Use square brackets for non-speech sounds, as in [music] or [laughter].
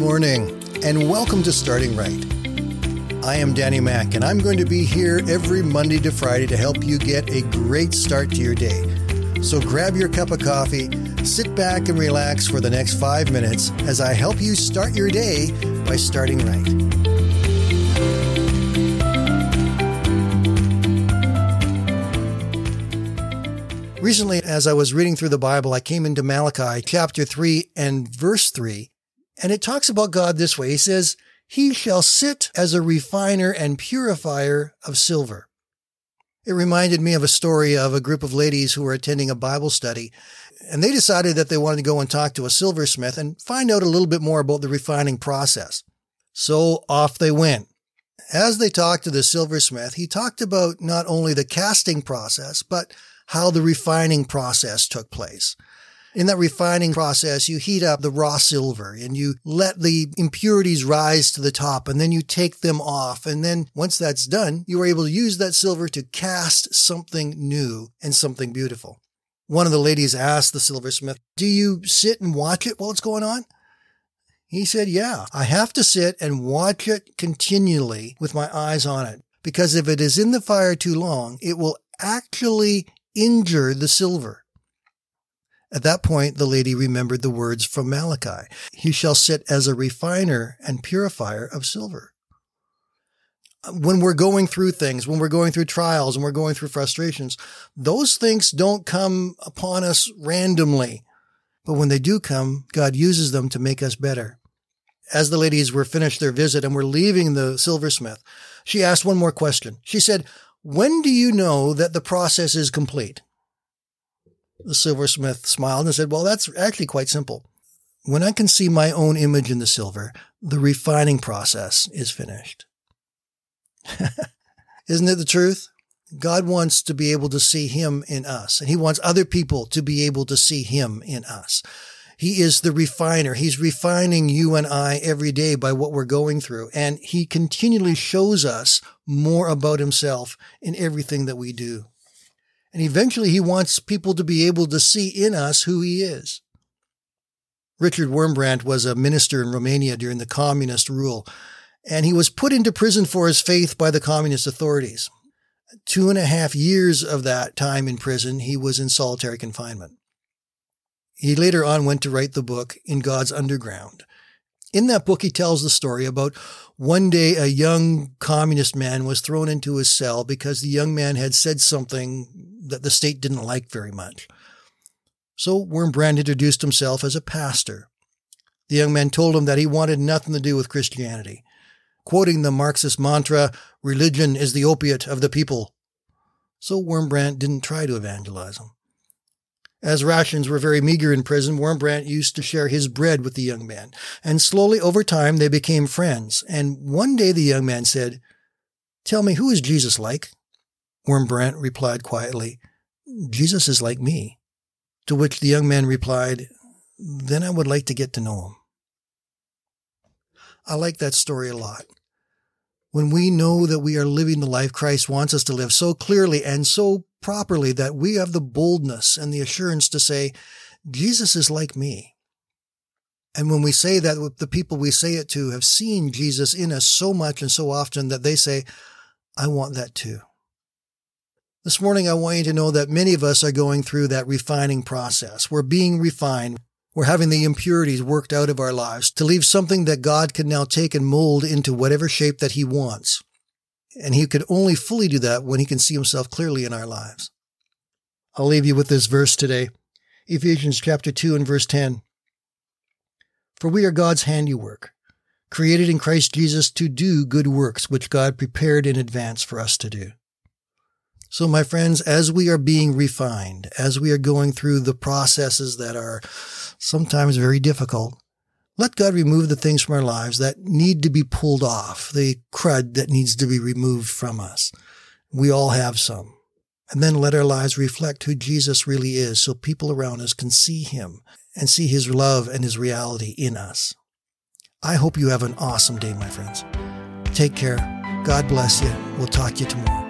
and welcome to Starting Right. I am Danny Mack, and I'm going to be here every Monday to Friday to help you get a great start to your day. So grab your cup of coffee, sit back and relax for the next five minutes as I help you start your day by starting right. Recently, as I was reading through the Bible, I came into Malachi chapter 3 and verse 3, and it talks about God this way. He says, He shall sit as a refiner and purifier of silver. It reminded me of a story of a group of ladies who were attending a Bible study, and they decided that they wanted to go and talk to a silversmith and find out a little bit more about the refining process. So off they went. As they talked to the silversmith, he talked about not only the casting process, but how the refining process took place. In that refining process, you heat up the raw silver and you let the impurities rise to the top and then you take them off. And then once that's done, you are able to use that silver to cast something new and something beautiful. One of the ladies asked the silversmith, do you sit and watch it while it's going on? He said, yeah, I have to sit and watch it continually with my eyes on it because if it is in the fire too long, it will actually injure the silver. At that point, the lady remembered the words from Malachi. He shall sit as a refiner and purifier of silver. When we're going through things, when we're going through trials and we're going through frustrations, those things don't come upon us randomly. But when they do come, God uses them to make us better. As the ladies were finished their visit and were leaving the silversmith, she asked one more question. She said, when do you know that the process is complete? The silversmith smiled and said, Well, that's actually quite simple. When I can see my own image in the silver, the refining process is finished. [laughs] Isn't it the truth? God wants to be able to see Him in us, and He wants other people to be able to see Him in us. He is the refiner. He's refining you and I every day by what we're going through. And he continually shows us more about himself in everything that we do. And eventually he wants people to be able to see in us who he is. Richard Wurmbrand was a minister in Romania during the communist rule, and he was put into prison for his faith by the communist authorities. Two and a half years of that time in prison, he was in solitary confinement. He later on went to write the book In God's Underground. In that book, he tells the story about one day a young communist man was thrown into his cell because the young man had said something that the state didn't like very much. So Wurmbrand introduced himself as a pastor. The young man told him that he wanted nothing to do with Christianity, quoting the Marxist mantra, religion is the opiate of the people. So Wurmbrand didn't try to evangelize him. As rations were very meager in prison, Wurmbrand used to share his bread with the young man, and slowly over time they became friends. And one day the young man said, Tell me, who is Jesus like? Wurmbrand replied quietly, Jesus is like me. To which the young man replied, Then I would like to get to know him. I like that story a lot. When we know that we are living the life Christ wants us to live so clearly and so properly that we have the boldness and the assurance to say, Jesus is like me. And when we say that, the people we say it to have seen Jesus in us so much and so often that they say, I want that too. This morning, I want you to know that many of us are going through that refining process. We're being refined. We're having the impurities worked out of our lives to leave something that God can now take and mold into whatever shape that He wants. And he could only fully do that when he can see himself clearly in our lives. I'll leave you with this verse today. Ephesians chapter 2 and verse 10. For we are God's handiwork, created in Christ Jesus to do good works which God prepared in advance for us to do. So, my friends, as we are being refined, as we are going through the processes that are sometimes very difficult, let God remove the things from our lives that need to be pulled off, the crud that needs to be removed from us. We all have some. And then let our lives reflect who Jesus really is so people around us can see him and see his love and his reality in us. I hope you have an awesome day, my friends. Take care. God bless you. We'll talk to you tomorrow.